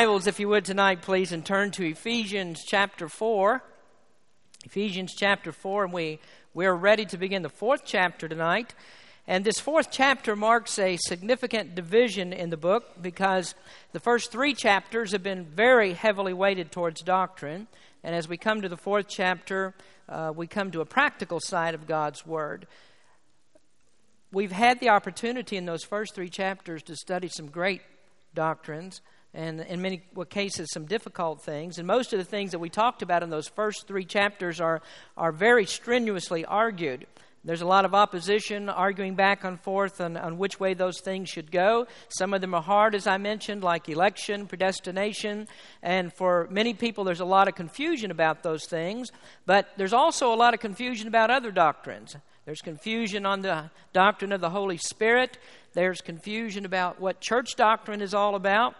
Bibles, if you would, tonight, please, and turn to Ephesians chapter 4. Ephesians chapter 4, and we, we are ready to begin the fourth chapter tonight. And this fourth chapter marks a significant division in the book because the first three chapters have been very heavily weighted towards doctrine. And as we come to the fourth chapter, uh, we come to a practical side of God's Word. We've had the opportunity in those first three chapters to study some great doctrines and in many cases some difficult things. And most of the things that we talked about in those first three chapters are, are very strenuously argued. There's a lot of opposition, arguing back and forth on, on which way those things should go. Some of them are hard, as I mentioned, like election, predestination. And for many people, there's a lot of confusion about those things. But there's also a lot of confusion about other doctrines. There's confusion on the doctrine of the Holy Spirit. There's confusion about what church doctrine is all about.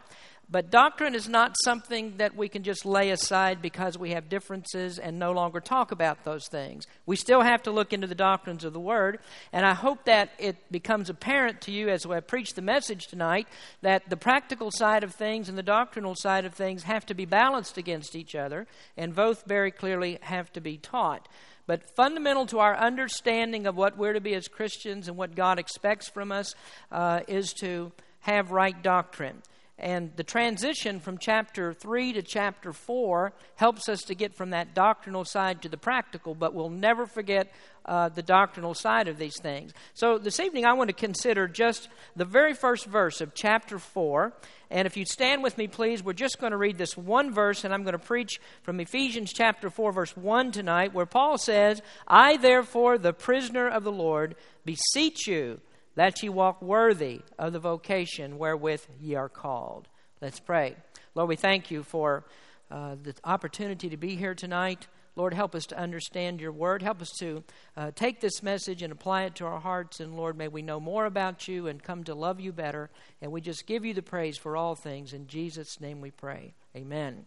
But doctrine is not something that we can just lay aside because we have differences and no longer talk about those things. We still have to look into the doctrines of the Word, and I hope that it becomes apparent to you as I preach the message tonight that the practical side of things and the doctrinal side of things have to be balanced against each other, and both very clearly have to be taught. But fundamental to our understanding of what we're to be as Christians and what God expects from us uh, is to have right doctrine. And the transition from chapter 3 to chapter 4 helps us to get from that doctrinal side to the practical, but we'll never forget uh, the doctrinal side of these things. So this evening, I want to consider just the very first verse of chapter 4. And if you'd stand with me, please, we're just going to read this one verse, and I'm going to preach from Ephesians chapter 4, verse 1 tonight, where Paul says, I, therefore, the prisoner of the Lord, beseech you that ye walk worthy of the vocation wherewith ye are called. Let's pray. Lord, we thank you for uh, the opportunity to be here tonight. Lord, help us to understand your word. Help us to uh, take this message and apply it to our hearts. And Lord, may we know more about you and come to love you better. And we just give you the praise for all things. In Jesus' name we pray. Amen.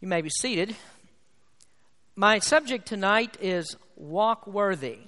You may be seated. My subject tonight is walk worthy.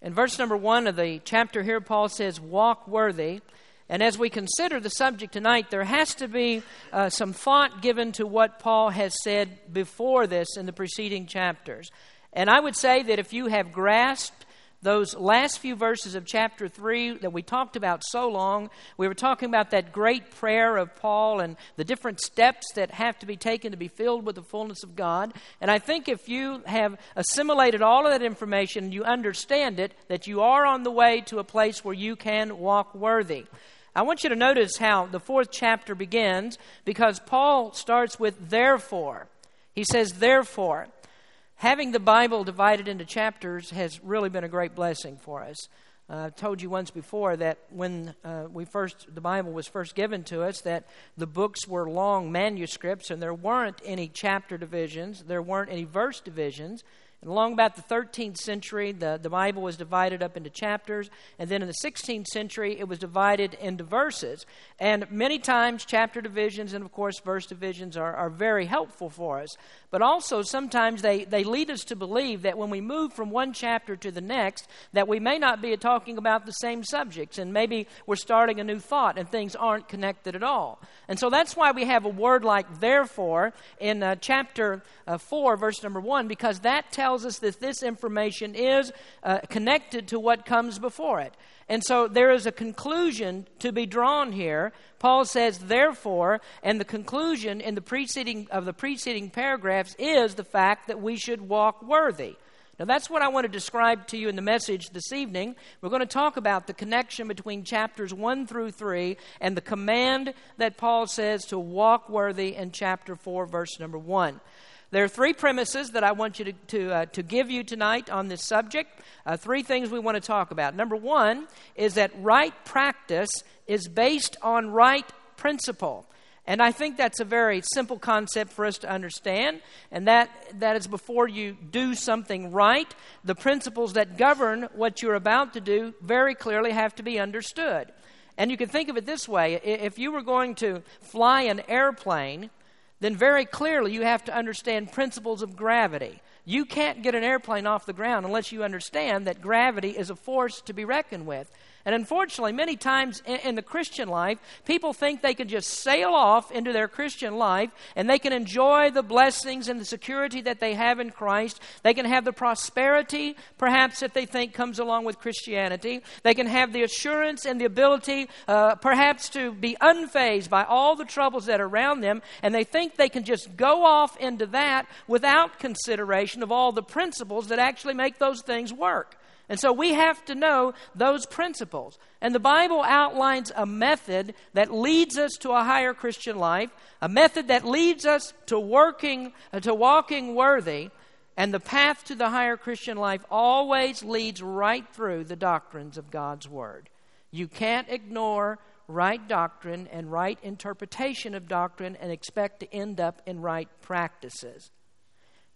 In verse number one of the chapter here, Paul says, Walk worthy. And as we consider the subject tonight, there has to be uh, some thought given to what Paul has said before this in the preceding chapters. And I would say that if you have grasped those last few verses of chapter 3 that we talked about so long, we were talking about that great prayer of Paul and the different steps that have to be taken to be filled with the fullness of God. And I think if you have assimilated all of that information and you understand it, that you are on the way to a place where you can walk worthy. I want you to notice how the fourth chapter begins because Paul starts with therefore. He says, therefore having the Bible divided into chapters has really been a great blessing for us. Uh, I've told you once before that when uh, we first the Bible was first given to us, that the books were long manuscripts and there weren't any chapter divisions, there weren't any verse divisions. And along about the 13th century, the, the Bible was divided up into chapters. And then in the 16th century, it was divided into verses. And many times, chapter divisions and, of course, verse divisions are, are very helpful for us. But also, sometimes they, they lead us to believe that when we move from one chapter to the next, that we may not be talking about the same subjects. And maybe we're starting a new thought and things aren't connected at all. And so that's why we have a word like therefore in uh, chapter uh, 4, verse number 1, because that tells us that this information is uh, connected to what comes before it. And so there is a conclusion to be drawn here. Paul says, therefore, and the conclusion in the preceding of the preceding paragraphs is the fact that we should walk worthy. Now, that's what I want to describe to you in the message this evening. We're going to talk about the connection between chapters 1 through 3 and the command that Paul says to walk worthy in chapter 4, verse number 1. There are three premises that I want you to, to, uh, to give you tonight on this subject. Uh, three things we want to talk about. Number one is that right practice is based on right principle. And I think that's a very simple concept for us to understand, and that, that is before you do something right, the principles that govern what you're about to do very clearly have to be understood. And you can think of it this way if you were going to fly an airplane, then very clearly you have to understand principles of gravity. You can't get an airplane off the ground unless you understand that gravity is a force to be reckoned with. And unfortunately, many times in, the Christian life, people think they can just sail off into their Christian life and they can enjoy the blessings and the security that they have in Christ. They can have the prosperity, perhaps, that they think comes along with Christianity. They can have the assurance and the ability, uh, perhaps, to be unfazed by all the troubles that are around them. And they think they can just go off into that without consideration of all the principles that actually make those things work. And so we have to know those principles. And the Bible outlines a method that leads us to a higher Christian life, a method that leads us to working uh, to walking worthy, and the path to the higher Christian life always leads right through the doctrines of God's word. You can't ignore right doctrine and right interpretation of doctrine and expect to end up in right practices.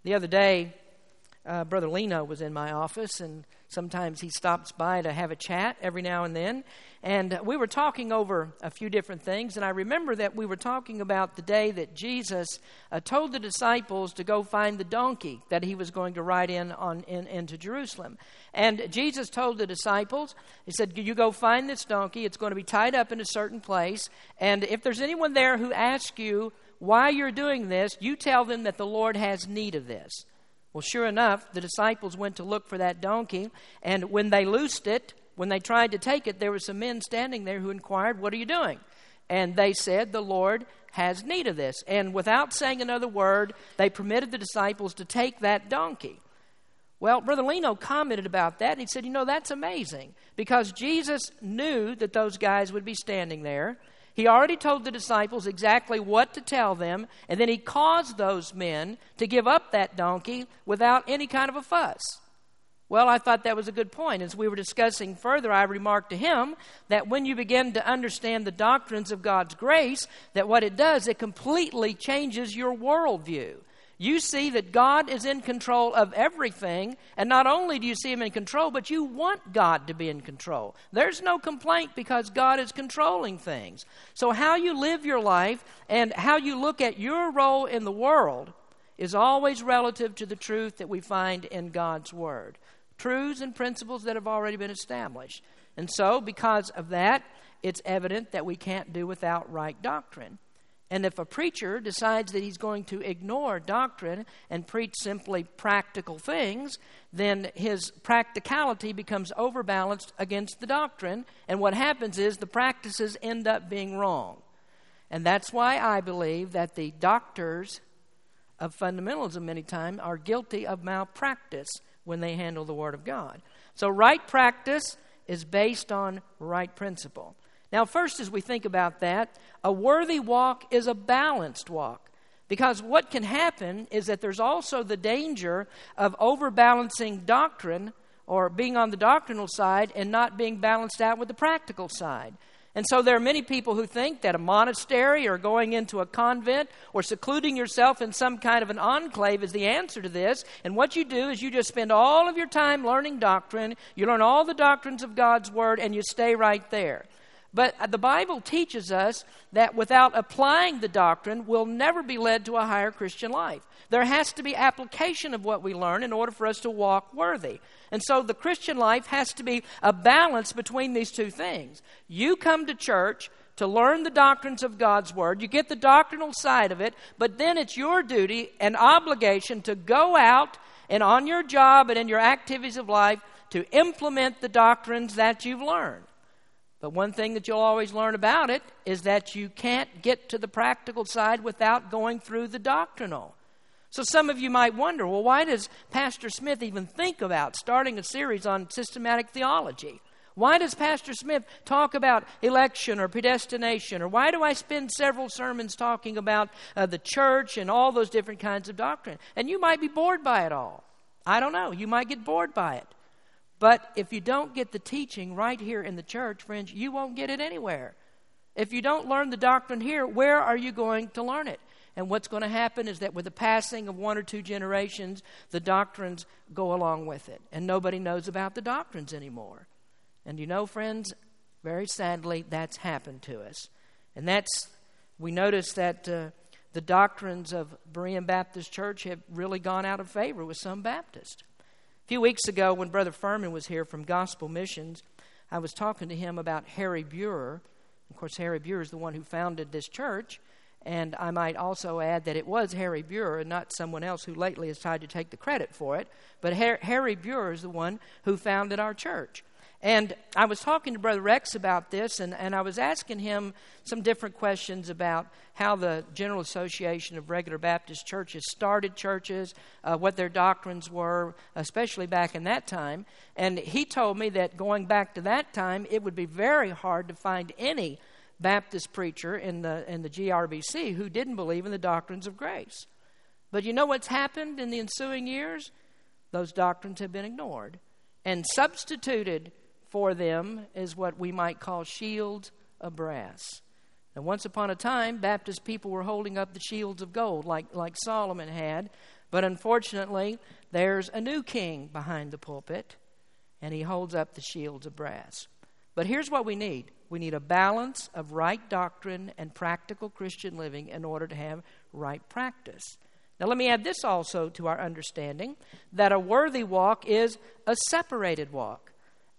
The other day, uh, Brother Lino was in my office, and sometimes he stops by to have a chat every now and then. And we were talking over a few different things, and I remember that we were talking about the day that Jesus uh, told the disciples to go find the donkey that he was going to ride in on in, into Jerusalem. And Jesus told the disciples, He said, "You go find this donkey. It's going to be tied up in a certain place, and if there's anyone there who asks you why you're doing this, you tell them that the Lord has need of this." Well, sure enough, the disciples went to look for that donkey, and when they loosed it, when they tried to take it, there were some men standing there who inquired, What are you doing? And they said, The Lord has need of this. And without saying another word, they permitted the disciples to take that donkey. Well, Brother Lino commented about that. and He said, You know, that's amazing because Jesus knew that those guys would be standing there. He already told the disciples exactly what to tell them, and then he caused those men to give up that donkey without any kind of a fuss. Well, I thought that was a good point. As we were discussing further, I remarked to him that when you begin to understand the doctrines of God's grace, that what it does, it completely changes your worldview you see that God is in control of everything. And not only do you see Him in control, but you want God to be in control. There's no complaint because God is controlling things. So, how you live your life and how you look at your role in the world is always relative to the truth that we find in God's Word. Truths and principles that have already been established. And so, because of that, it's evident that we can't do without right doctrine. And if a preacher decides that he's going to ignore doctrine and preach simply practical things, then his practicality becomes overbalanced against the doctrine. And what happens is the practices end up being wrong. And that's why I believe that the doctors of fundamentalism many times are guilty of malpractice when they handle the Word of God. So, right practice is based on right principle. Now, first, as we think about that, a worthy walk is a balanced walk. Because what can happen is that there's also the danger of overbalancing doctrine or being on the doctrinal side and not being balanced out with the practical side. And so there are many people who think that a monastery or going into a convent or secluding yourself in some kind of an enclave is the answer to this. And what you do is you just spend all of your time learning doctrine, you learn all the doctrines of God's Word, and you stay right there. But uh, the Bible teaches us that without applying the doctrine, we'll never be led to a higher Christian life. There has to be application of what we learn in order for us to walk worthy. And so the Christian life has to be a balance between these two things. You come to church to learn the doctrines of God's Word, you get the doctrinal side of it, but then it's your duty and obligation to go out and on your job and in your activities of life to implement the doctrines that you've learned. But one thing that you'll always learn about it is that you can't get to the practical side without going through the doctrinal. So some of you might wonder, well, why does Pastor Smith even think about starting a series on systematic theology? Why does Pastor Smith talk about election or predestination? Or why do I spend several sermons talking about uh, the church and all those different kinds of doctrine? And you might be bored by it all. I don't know. You might get bored by it. But if you don't get the teaching right here in the church, friends, you won't get it anywhere. If you don't learn the doctrine here, where are you going to learn it? And what's going to happen is that with the passing of one or two generations, the doctrines go along with it. And nobody knows about the doctrines anymore. And you know, friends, very sadly, that's happened to us. And that's, we notice that uh, the doctrines of Berean Baptist Church have really gone out of favor with some Baptists. Few weeks ago, when Brother Furman was here from Gospel Missions, I was talking to him about Harry Buer. Of course, Harry Buer is the one who founded this church. And I might also add that it was Harry Buer and not someone else who lately has tried to take the credit for it. But Harry Buer is the one who founded our church. And I was talking to Brother Rex about this, and, and I was asking him some different questions about how the General Association of Regular Baptist Churches started churches, uh, what their doctrines were, especially back in that time. And he told me that going back to that time, it would be very hard to find any Baptist preacher in the, in the GARBC who didn't believe in the doctrines of grace. But you know what's happened in the ensuing years? Those doctrines have been ignored and substituted for them is what we might call shields of brass. Now, once upon a time, Baptist people were holding up the shields of gold like, like Solomon had, but unfortunately, there's a new king behind the pulpit, and he holds up the shields of brass. But here's what we need we need a balance of right doctrine and practical Christian living in order to have right practice. Now, let me add this also to our understanding that a worthy walk is a separated walk.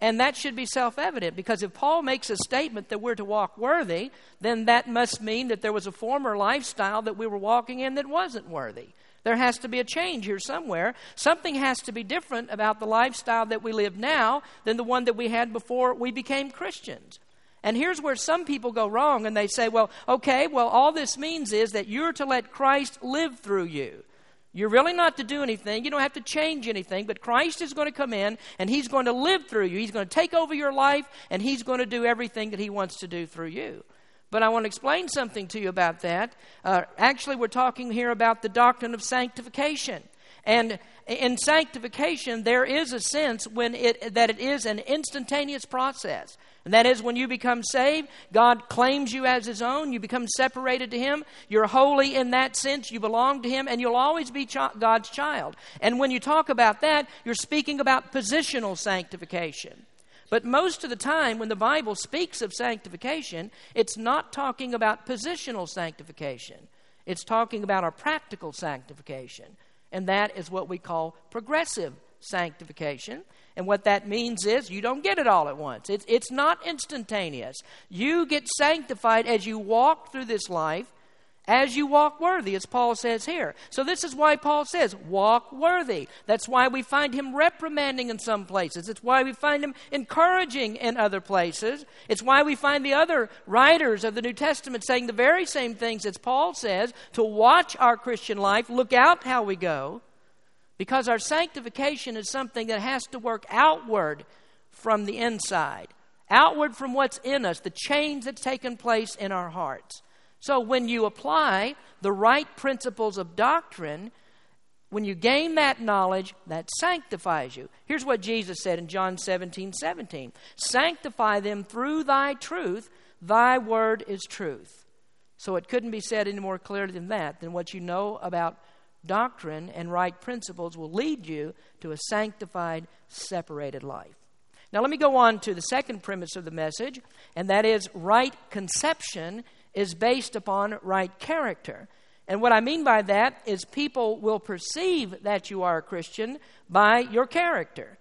And that should be self evident because if Paul makes a statement that we're to walk worthy, then that must mean that there was a former lifestyle that we were walking in that wasn't worthy. There has to be a change here somewhere. Something has to be different about the lifestyle that we live now than the one that we had before we became Christians. And here's where some people go wrong and they say, well, okay, well, all this means is that you're to let Christ live through you. You're really not to do anything. You don't have to change anything, but Christ is going to come in and He's going to live through you. He's going to take over your life and He's going to do everything that He wants to do through you. But I want to explain something to you about that. Uh, actually, we're talking here about the doctrine of sanctification. And in sanctification, there is a sense when it, that it is an instantaneous process. And that is when you become saved, God claims you as His own. You become separated to Him. You're holy in that sense. You belong to Him, and you'll always be ch- God's child. And when you talk about that, you're speaking about positional sanctification. But most of the time, when the Bible speaks of sanctification, it's not talking about positional sanctification, it's talking about our practical sanctification. And that is what we call progressive sanctification. And what that means is you don't get it all at once. It's, it's not instantaneous. You get sanctified as you walk through this life, as you walk worthy, as Paul says here. So, this is why Paul says, walk worthy. That's why we find him reprimanding in some places. It's why we find him encouraging in other places. It's why we find the other writers of the New Testament saying the very same things as Paul says to watch our Christian life, look out how we go. Because our sanctification is something that has to work outward from the inside, outward from what's in us, the change that's taken place in our hearts. So when you apply the right principles of doctrine, when you gain that knowledge, that sanctifies you. Here's what Jesus said in John 17 17 Sanctify them through thy truth, thy word is truth. So it couldn't be said any more clearly than that, than what you know about doctrine and right principles will lead you to a sanctified, separated life. Now, let me go on to the second premise of the message, and that is right conception is based upon right character. And what I mean by that is people will perceive that you are a Christian by your character.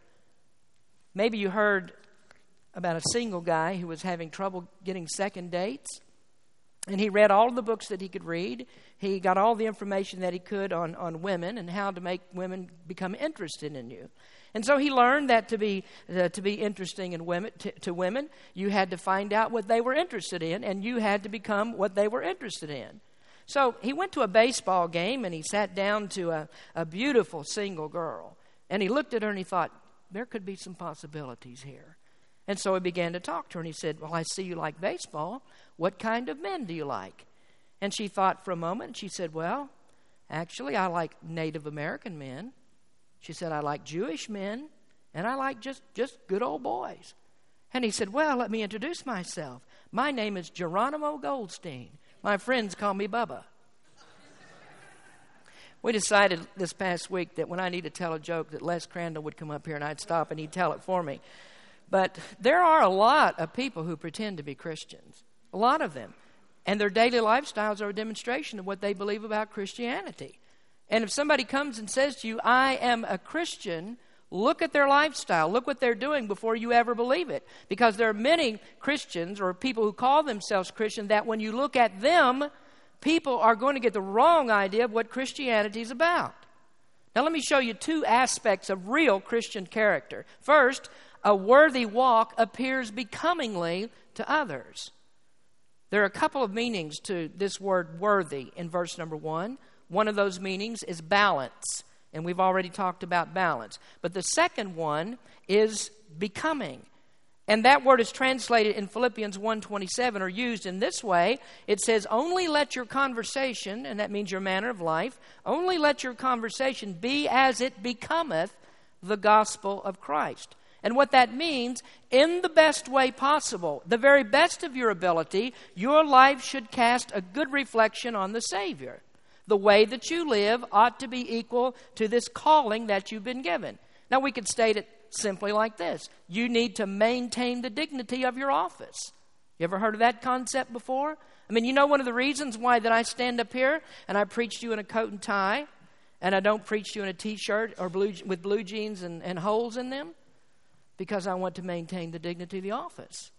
Maybe you heard about a single guy who was having trouble getting second dates. And he read all the books that he could read. He got all the information that he could on, on women and how to make women become interested in you. And so he learned that to be, uh, to be interesting in women, to, to women, you had to find out what they were interested in, and you had to become what they were interested in. So he went to a baseball game and he sat down to a, a beautiful single girl. And he looked at her and he thought, there could be some possibilities here. And so he began to talk to her and he said, Well, I see you like baseball. What kind of men do you like? And she thought for a moment and she said, Well, actually, I like Native American men. She said, I like Jewish men and I like just, just good old boys. And he said, Well, let me introduce myself. My name is Geronimo Goldstein. My friends call me Bubba. We decided this past week that when I need to tell a joke, that Les Crandall would come up here and I'd stop and he'd tell it for me. But there are a lot of people who pretend to be Christians, a lot of them. And their daily lifestyles are a demonstration of what they believe about Christianity. And if somebody comes and says to you, I am a Christian, Look at their lifestyle. Look what they're doing before you ever believe it. Because there are many Christians or people who call themselves Christian that when you look at them, people are going to get the wrong idea of what Christianity is about. Now, let me show you two aspects of real Christian character. First, a worthy walk appears becomingly to others. There are a couple of meanings to this word worthy in verse number one. One of those meanings is balance, and we've already talked about balance. But the second one is becoming. And that word is translated in Philippians 1:27 or used in this way. It says, "Only let your conversation, and that means your manner of life, only let your conversation be as it becometh the gospel of Christ." And what that means, in the best way possible, the very best of your ability, your life should cast a good reflection on the Savior. The way that you live ought to be equal to this calling that you've been given. Now, we could state it simply like this You need to maintain the dignity of your office. You ever heard of that concept before? I mean, you know, one of the reasons why that I stand up here and I preach to you in a coat and tie, and I don't preach to you in a t shirt or blue, with blue jeans and, and holes in them? Because I want to maintain the dignity of the office.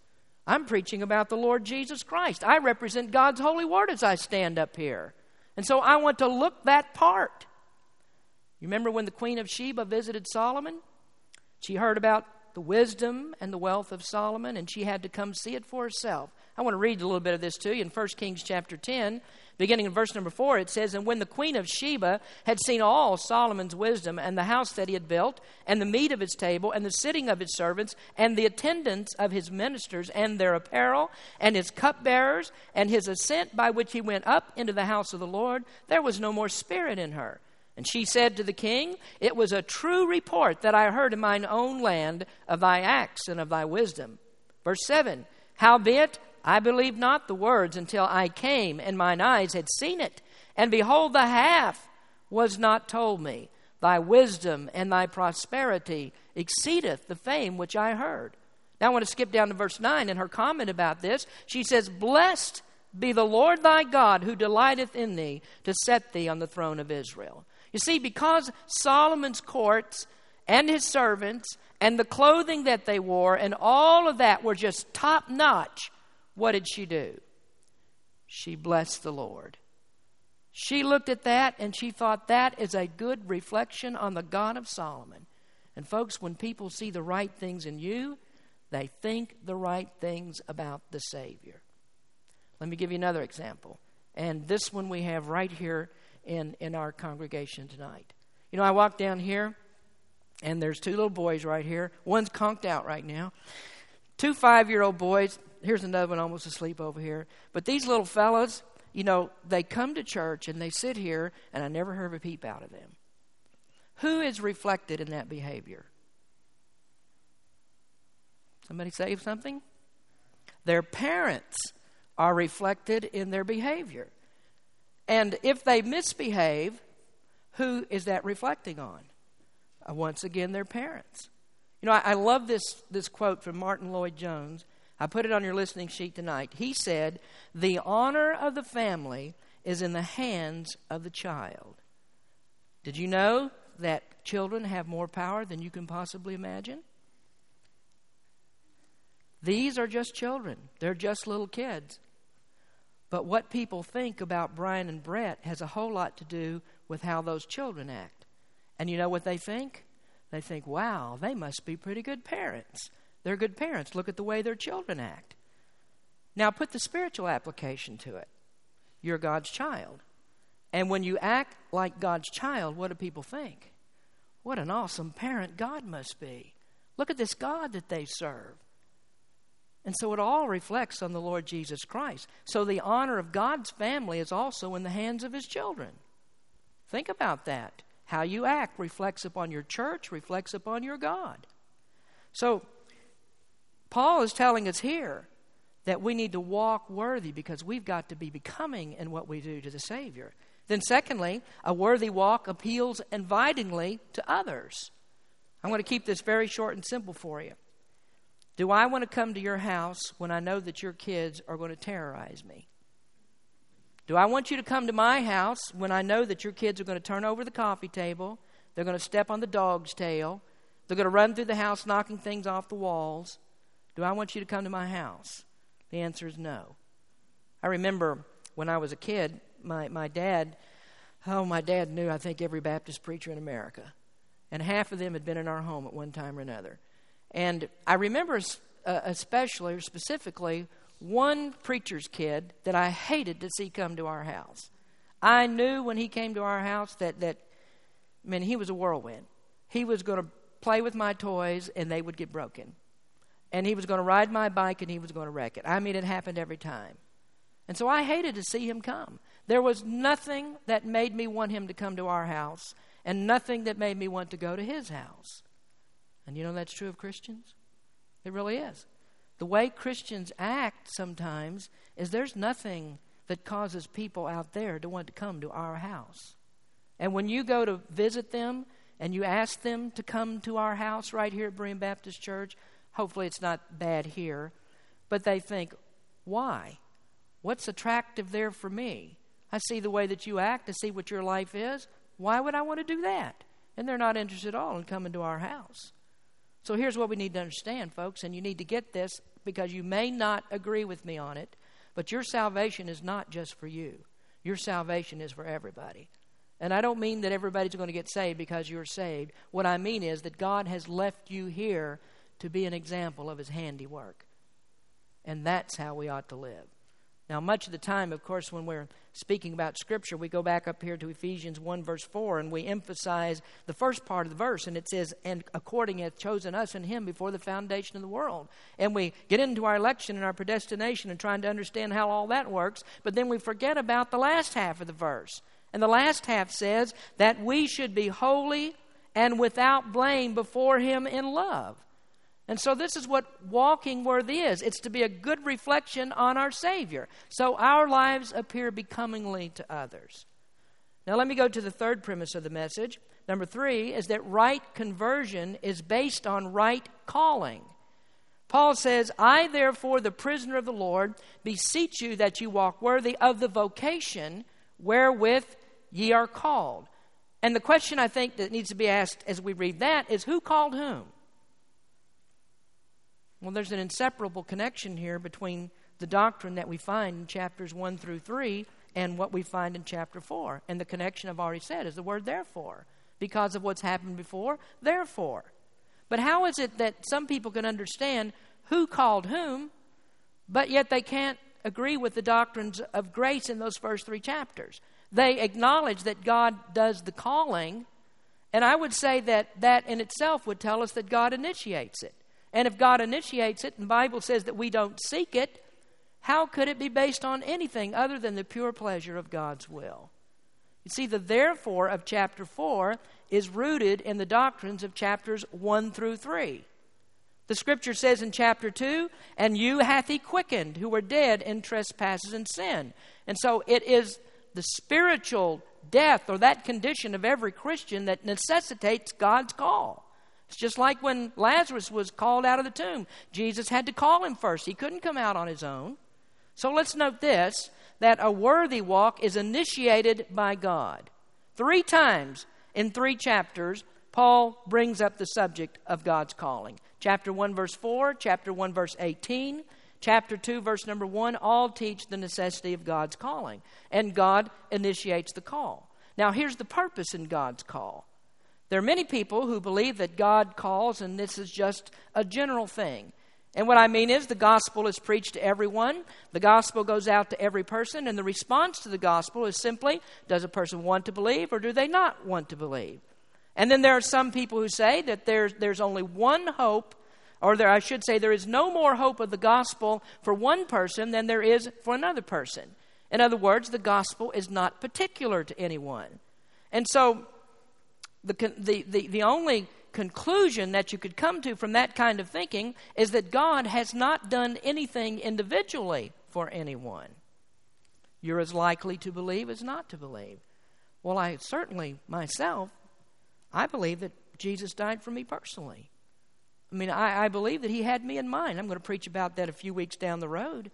I'm preaching about the Lord Jesus Christ. I represent God's holy word as I stand up here. And so I want to look that part. You remember when the Queen of Sheba visited Solomon? She heard about the wisdom and the wealth of Solomon, and she had to come see it for herself. I want to read a little bit of this to you in 1 Kings chapter 10. Beginning in verse number 4, it says, And when the queen of Sheba had seen all Solomon's wisdom, and the house that he had built, and the meat of his table, and the sitting of his servants, and the attendance of his ministers, and their apparel, and his cupbearers, and his ascent by which he went up into the house of the Lord, there was no more spirit in her. And she said to the king, It was a true report that I heard in mine own land of thy acts and of thy wisdom. Verse 7 Howbeit, I believed not the words until I came, and mine eyes had seen it. And behold, the half was not told me. Thy wisdom and thy prosperity exceedeth the fame which I heard. Now I want to skip down to verse 9 and her comment about this. She says, Blessed be the Lord thy God who delighteth in thee to set thee on the throne of Israel. You see, because Solomon's courts and his servants and the clothing that they wore and all of that were just top notch, what did she do? She blessed the Lord. She looked at that and she thought that is a good reflection on the God of Solomon. And folks, when people see the right things in you, they think the right things about the Savior. Let me give you another example. And this one we have right here in, in our congregation tonight. You know, I walk down here, and there's two little boys right here. One's conked out right now. Two five year old boys. Here's another one almost asleep over here. But these little fellows, you know, they come to church and they sit here, and I never heard a peep out of them. Who is reflected in that behavior? Somebody say something? Their parents are reflected in their behavior. And if they misbehave, who is that reflecting on? Uh, once again, their parents. You know, I, I love this, this quote from Martyn Lloyd-Jones. I put it on your listening sheet tonight. He said, The honor of the family is in the hands of the child. Did you know that children have more power than you can possibly imagine? These are just children, they're just little kids. But what people think about Brian and Brett has a whole lot to do with how those children act. And you know what they think? They think, wow, they must be pretty good parents. They're good parents. Look at the way their children act. Now put the spiritual application to it. You're God's child. And when you act like God's child, what do people think? What an awesome parent God must be. Look at this God that they serve. And so it all reflects on the Lord Jesus Christ. So the honor of God's family is also in the hands of his children. Think about that. How you act reflects upon your church, reflects upon your God. So Paul is telling us here that we need to walk worthy because we've got to be becoming in what we do to the Savior. Then, secondly, a worthy walk appeals invitingly to others. I'm going to keep this very short and simple for you. Do I want to come to your house when I know that your kids are going to terrorize me? Do I want you to come to my house when I know that your kids are going to turn over the coffee table, they're going to step on the dog's tail, They're going to run through the house, knocking things off the walls. Do I want you to come to my house? The answer is no. I remember when I was a kid, my, my dad, oh, my dad knew, I think, every Baptist preacher in America. And half of them had been in our home at one time or another. And I remember uh, especially or specifically one preacher's kid that I hated to see come to our house. I knew when he came to our house that, that I mean, he was a whirlwind. He was going to play with my toys and they would get broken. And he was going to ride my bike and he was going to wreck it. I mean, it happened every time. And so I hated to see him come. There was nothing that made me want him to come to our house and nothing that made me want to go to his house. And you know that's true of Christians? It really is. The way Christians act sometimes is there's nothing that causes people out there to want to come to our house. And when you go to visit them and you ask them to come to our house right here at Berean Baptist Church, hopefully it's not bad here, but they think, why? What's attractive there for me? I see the way that you act, I see what your life is. Why would I want to do that? And they're not interested at all in coming to our house. So here's what we need to understand, folks, and you need to get this because you may not agree with me on it, but your salvation is not just for you. Your salvation is for everybody. And I don't mean that everybody's going to get saved because you're saved. What I mean is that God has left you here to be an example of His handiwork. And that's how we ought to live. Now, much of the time, of course, when we're speaking about Scripture, we go back up here to Ephesians 1, verse 4, and we emphasize the first part of the verse, and it says, And according hath chosen us in Him before the foundation of the world. And we get into our election and our predestination and trying to understand how all that works, but then we forget about the last half of the verse. And the last half says that we should be holy and without blame before Him in love. And so, this is what walking worthy is it's to be a good reflection on our Savior. So, our lives appear becomingly to others. Now, let me go to the third premise of the message. Number three is that right conversion is based on right calling. Paul says, I, therefore, the prisoner of the Lord, beseech you that you walk worthy of the vocation wherewith ye are called. And the question I think that needs to be asked as we read that is who called whom? Well, there's an inseparable connection here between the doctrine that we find in chapters 1 through 3 and what we find in chapter 4. And the connection I've already said is the word therefore. Because of what's happened before, therefore. But how is it that some people can understand who called whom, but yet they can't agree with the doctrines of grace in those first three chapters? They acknowledge that God does the calling, and I would say that that in itself would tell us that God initiates it. And if God initiates it, and the Bible says that we don't seek it, how could it be based on anything other than the pure pleasure of God's will? You see, the therefore of chapter 4 is rooted in the doctrines of chapters 1 through 3. The scripture says in chapter 2, And you hath he quickened who were dead in trespasses and sin. And so it is the spiritual death or that condition of every Christian that necessitates God's call. It's just like when Lazarus was called out of the tomb. Jesus had to call him first, he couldn't come out on his own. So let's note this that a worthy walk is initiated by God. Three times in three chapters, Paul brings up the subject of God's calling. Chapter 1, verse 4, chapter 1, verse 18, chapter 2, verse number 1, all teach the necessity of God's calling. And God initiates the call. Now, here's the purpose in God's call there are many people who believe that God calls and this is just a general thing. And what I mean is, the gospel is preached to everyone. The gospel goes out to every person, and the response to the gospel is simply does a person want to believe or do they not want to believe? And then there are some people who say that there's, there's only one hope, or there, I should say, there is no more hope of the gospel for one person than there is for another person. In other words, the gospel is not particular to anyone. And so the, the, the, the only conclusion that you could come to from that kind of thinking is that God has not done anything individually for anyone. You're as likely to believe as not to believe. Well, I certainly, myself, I believe that Jesus died for me personally. I mean, I, I believe that He had me in mind. I'm going to preach about that a few weeks down the road.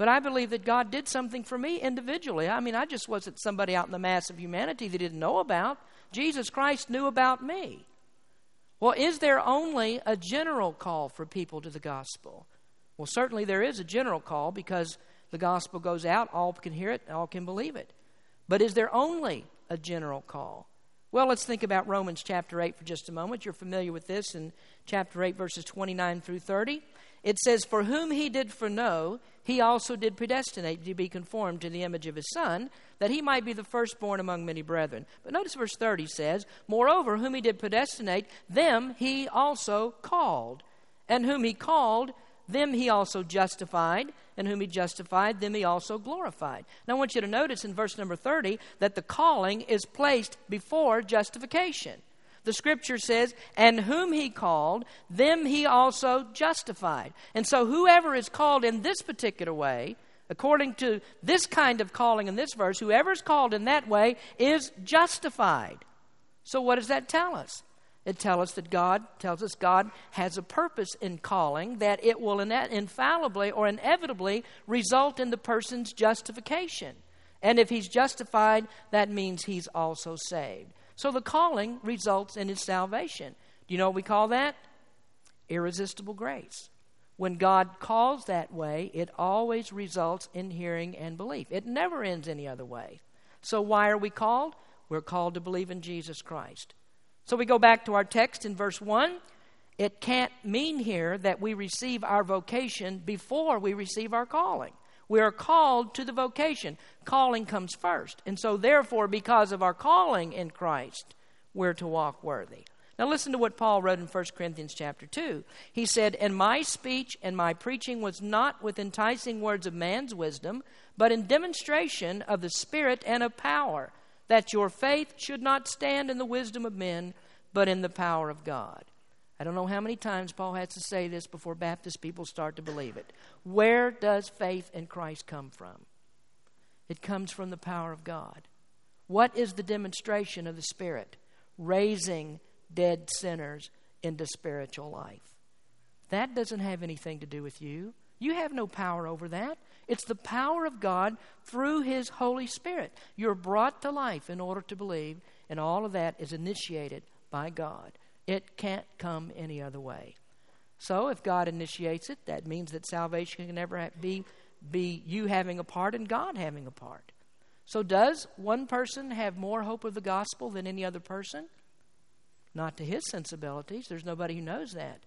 But I believe that God did something for me individually. I mean, I just wasn't somebody out in the mass of humanity that didn't know about. Jesus Christ knew about me. Well, is there only a general call for people to the gospel? Well, certainly there is a general call because the gospel goes out, all can hear it, all can believe it. But is there only a general call? Well, let's think about Romans chapter 8 for just a moment. You're familiar with this in chapter 8, verses 29 through 30. It says, For whom he did foreknow, he also did predestinate to be conformed to the image of his Son, that he might be the firstborn among many brethren. But notice verse 30 says, Moreover, whom he did predestinate, them he also called. And whom he called, them he also justified, and whom he justified, them he also glorified. Now I want you to notice in verse number 30 that the calling is placed before justification. The scripture says, And whom he called, them he also justified. And so whoever is called in this particular way, according to this kind of calling in this verse, whoever is called in that way is justified. So what does that tell us? It tells us that God tells us God has a purpose in calling that it will infallibly or inevitably result in the person's justification. And if he's justified, that means he's also saved. So the calling results in his salvation. Do you know what we call that? Irresistible grace. When God calls that way, it always results in hearing and belief. It never ends any other way. So why are we called? We're called to believe in Jesus Christ. So we go back to our text in verse 1. It can't mean here that we receive our vocation before we receive our calling. We are called to the vocation. Calling comes first. And so, therefore, because of our calling in Christ, we're to walk worthy. Now listen to what Paul wrote in 1 Corinthians chapter 2. He said, And my speech and my preaching was not with enticing words of man's wisdom, but in demonstration of the Spirit and of power, that your faith should not stand in the wisdom of men, but in the power of God. I don't know how many times Paul has to say this before Baptist people start to believe it. Where does faith in Christ come from? It comes from the power of God. What is the demonstration of the Spirit? Raising dead sinners into spiritual life. That doesn't have anything to do with you. You have no power over that. It's the power of God through His Holy Spirit. You're brought to life in order to believe, and all of that is initiated by God. It can't come any other way. So, if God initiates it, that means that salvation can never be, be you having a part and God having a part. So, does one person have more hope of the gospel than any other person? Not to his sensibilities. There's nobody who knows that.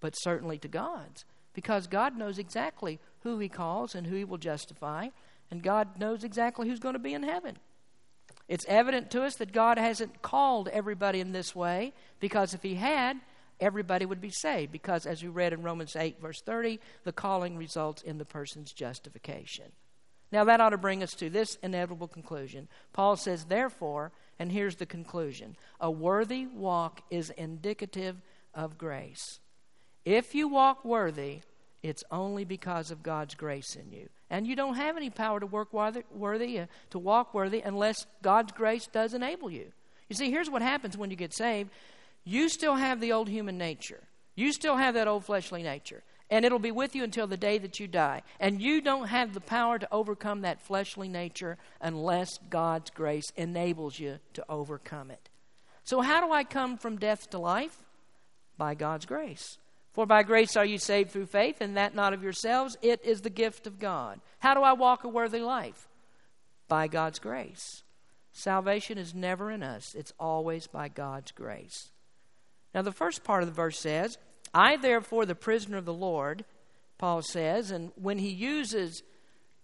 But certainly to God's. Because God knows exactly who He calls and who He will justify, and God knows exactly who's going to be in heaven. It's evident to us that God hasn't called everybody in this way, because if He had, everybody would be saved. Because, as we read in Romans 8, verse 30, the calling results in the person's justification. Now, that ought to bring us to this inevitable conclusion. Paul says, therefore, and here's the conclusion a worthy walk is indicative of grace. If you walk worthy, it's only because of God's grace in you. And you don't have any power to work worthy, uh, to walk worthy, unless God's grace does enable you. You see, here's what happens when you get saved you still have the old human nature, you still have that old fleshly nature. And it'll be with you until the day that you die. And you don't have the power to overcome that fleshly nature unless God's grace enables you to overcome it. So, how do I come from death to life? By God's grace. For by grace are you saved through faith, and that not of yourselves. It is the gift of God. How do I walk a worthy life? By God's grace. Salvation is never in us, it's always by God's grace. Now, the first part of the verse says, I, therefore, the prisoner of the Lord, Paul says, and when he uses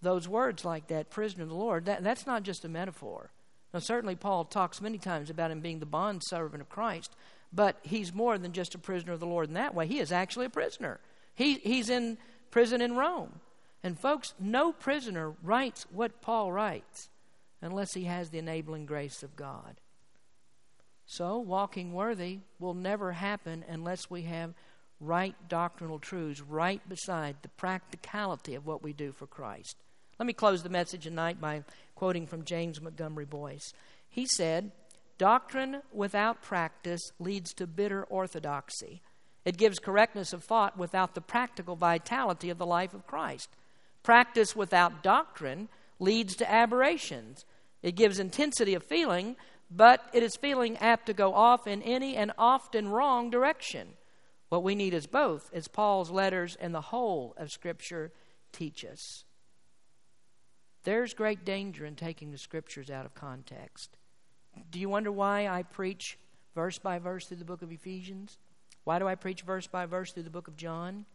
those words like that, prisoner of the Lord, that, that's not just a metaphor. Now, certainly, Paul talks many times about him being the bond servant of Christ, but he's more than just a prisoner of the Lord in that way. He is actually a prisoner. He, he's in prison in Rome. And, folks, no prisoner writes what Paul writes unless he has the enabling grace of God. So, walking worthy will never happen unless we have right doctrinal truths right beside the practicality of what we do for Christ. Let me close the message tonight by quoting from James Montgomery Boice. He said, Doctrine without practice leads to bitter orthodoxy. It gives correctness of thought without the practical vitality of the life of Christ. Practice without doctrine leads to aberrations. It gives intensity of feeling, but it is feeling apt to go off in any and often wrong direction. What we need is both, as Paul's letters and the whole of Scripture teach us. There's great danger in taking the Scriptures out of context. Do you wonder why I preach verse by verse through the book of Ephesians? Why do I preach verse by verse through the book of John?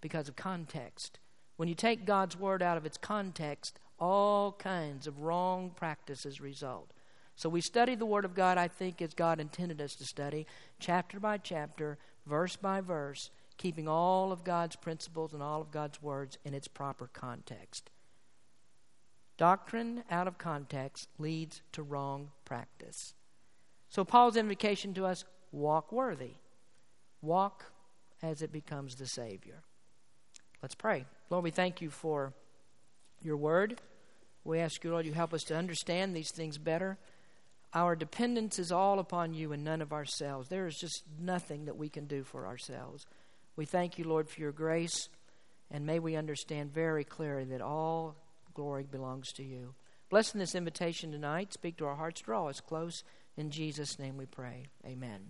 Because of context. When you take God's Word out of its context, all kinds of wrong practices result. So we study the Word of God, I think, as God intended us to study, chapter by chapter, verse by verse, keeping all of God's principles and all of God's words in its proper context. Doctrine out of context leads to wrong practice. So, Paul's invocation to us walk worthy, walk as it becomes the Savior. Let's pray. Lord, we thank you for your word. We ask you, Lord, you help us to understand these things better. Our dependence is all upon you and none of ourselves. There is just nothing that we can do for ourselves. We thank you, Lord, for your grace, and may we understand very clearly that all glory belongs to you. Blessing this invitation tonight. Speak to our hearts. Draw us close. In Jesus' name we pray. Amen.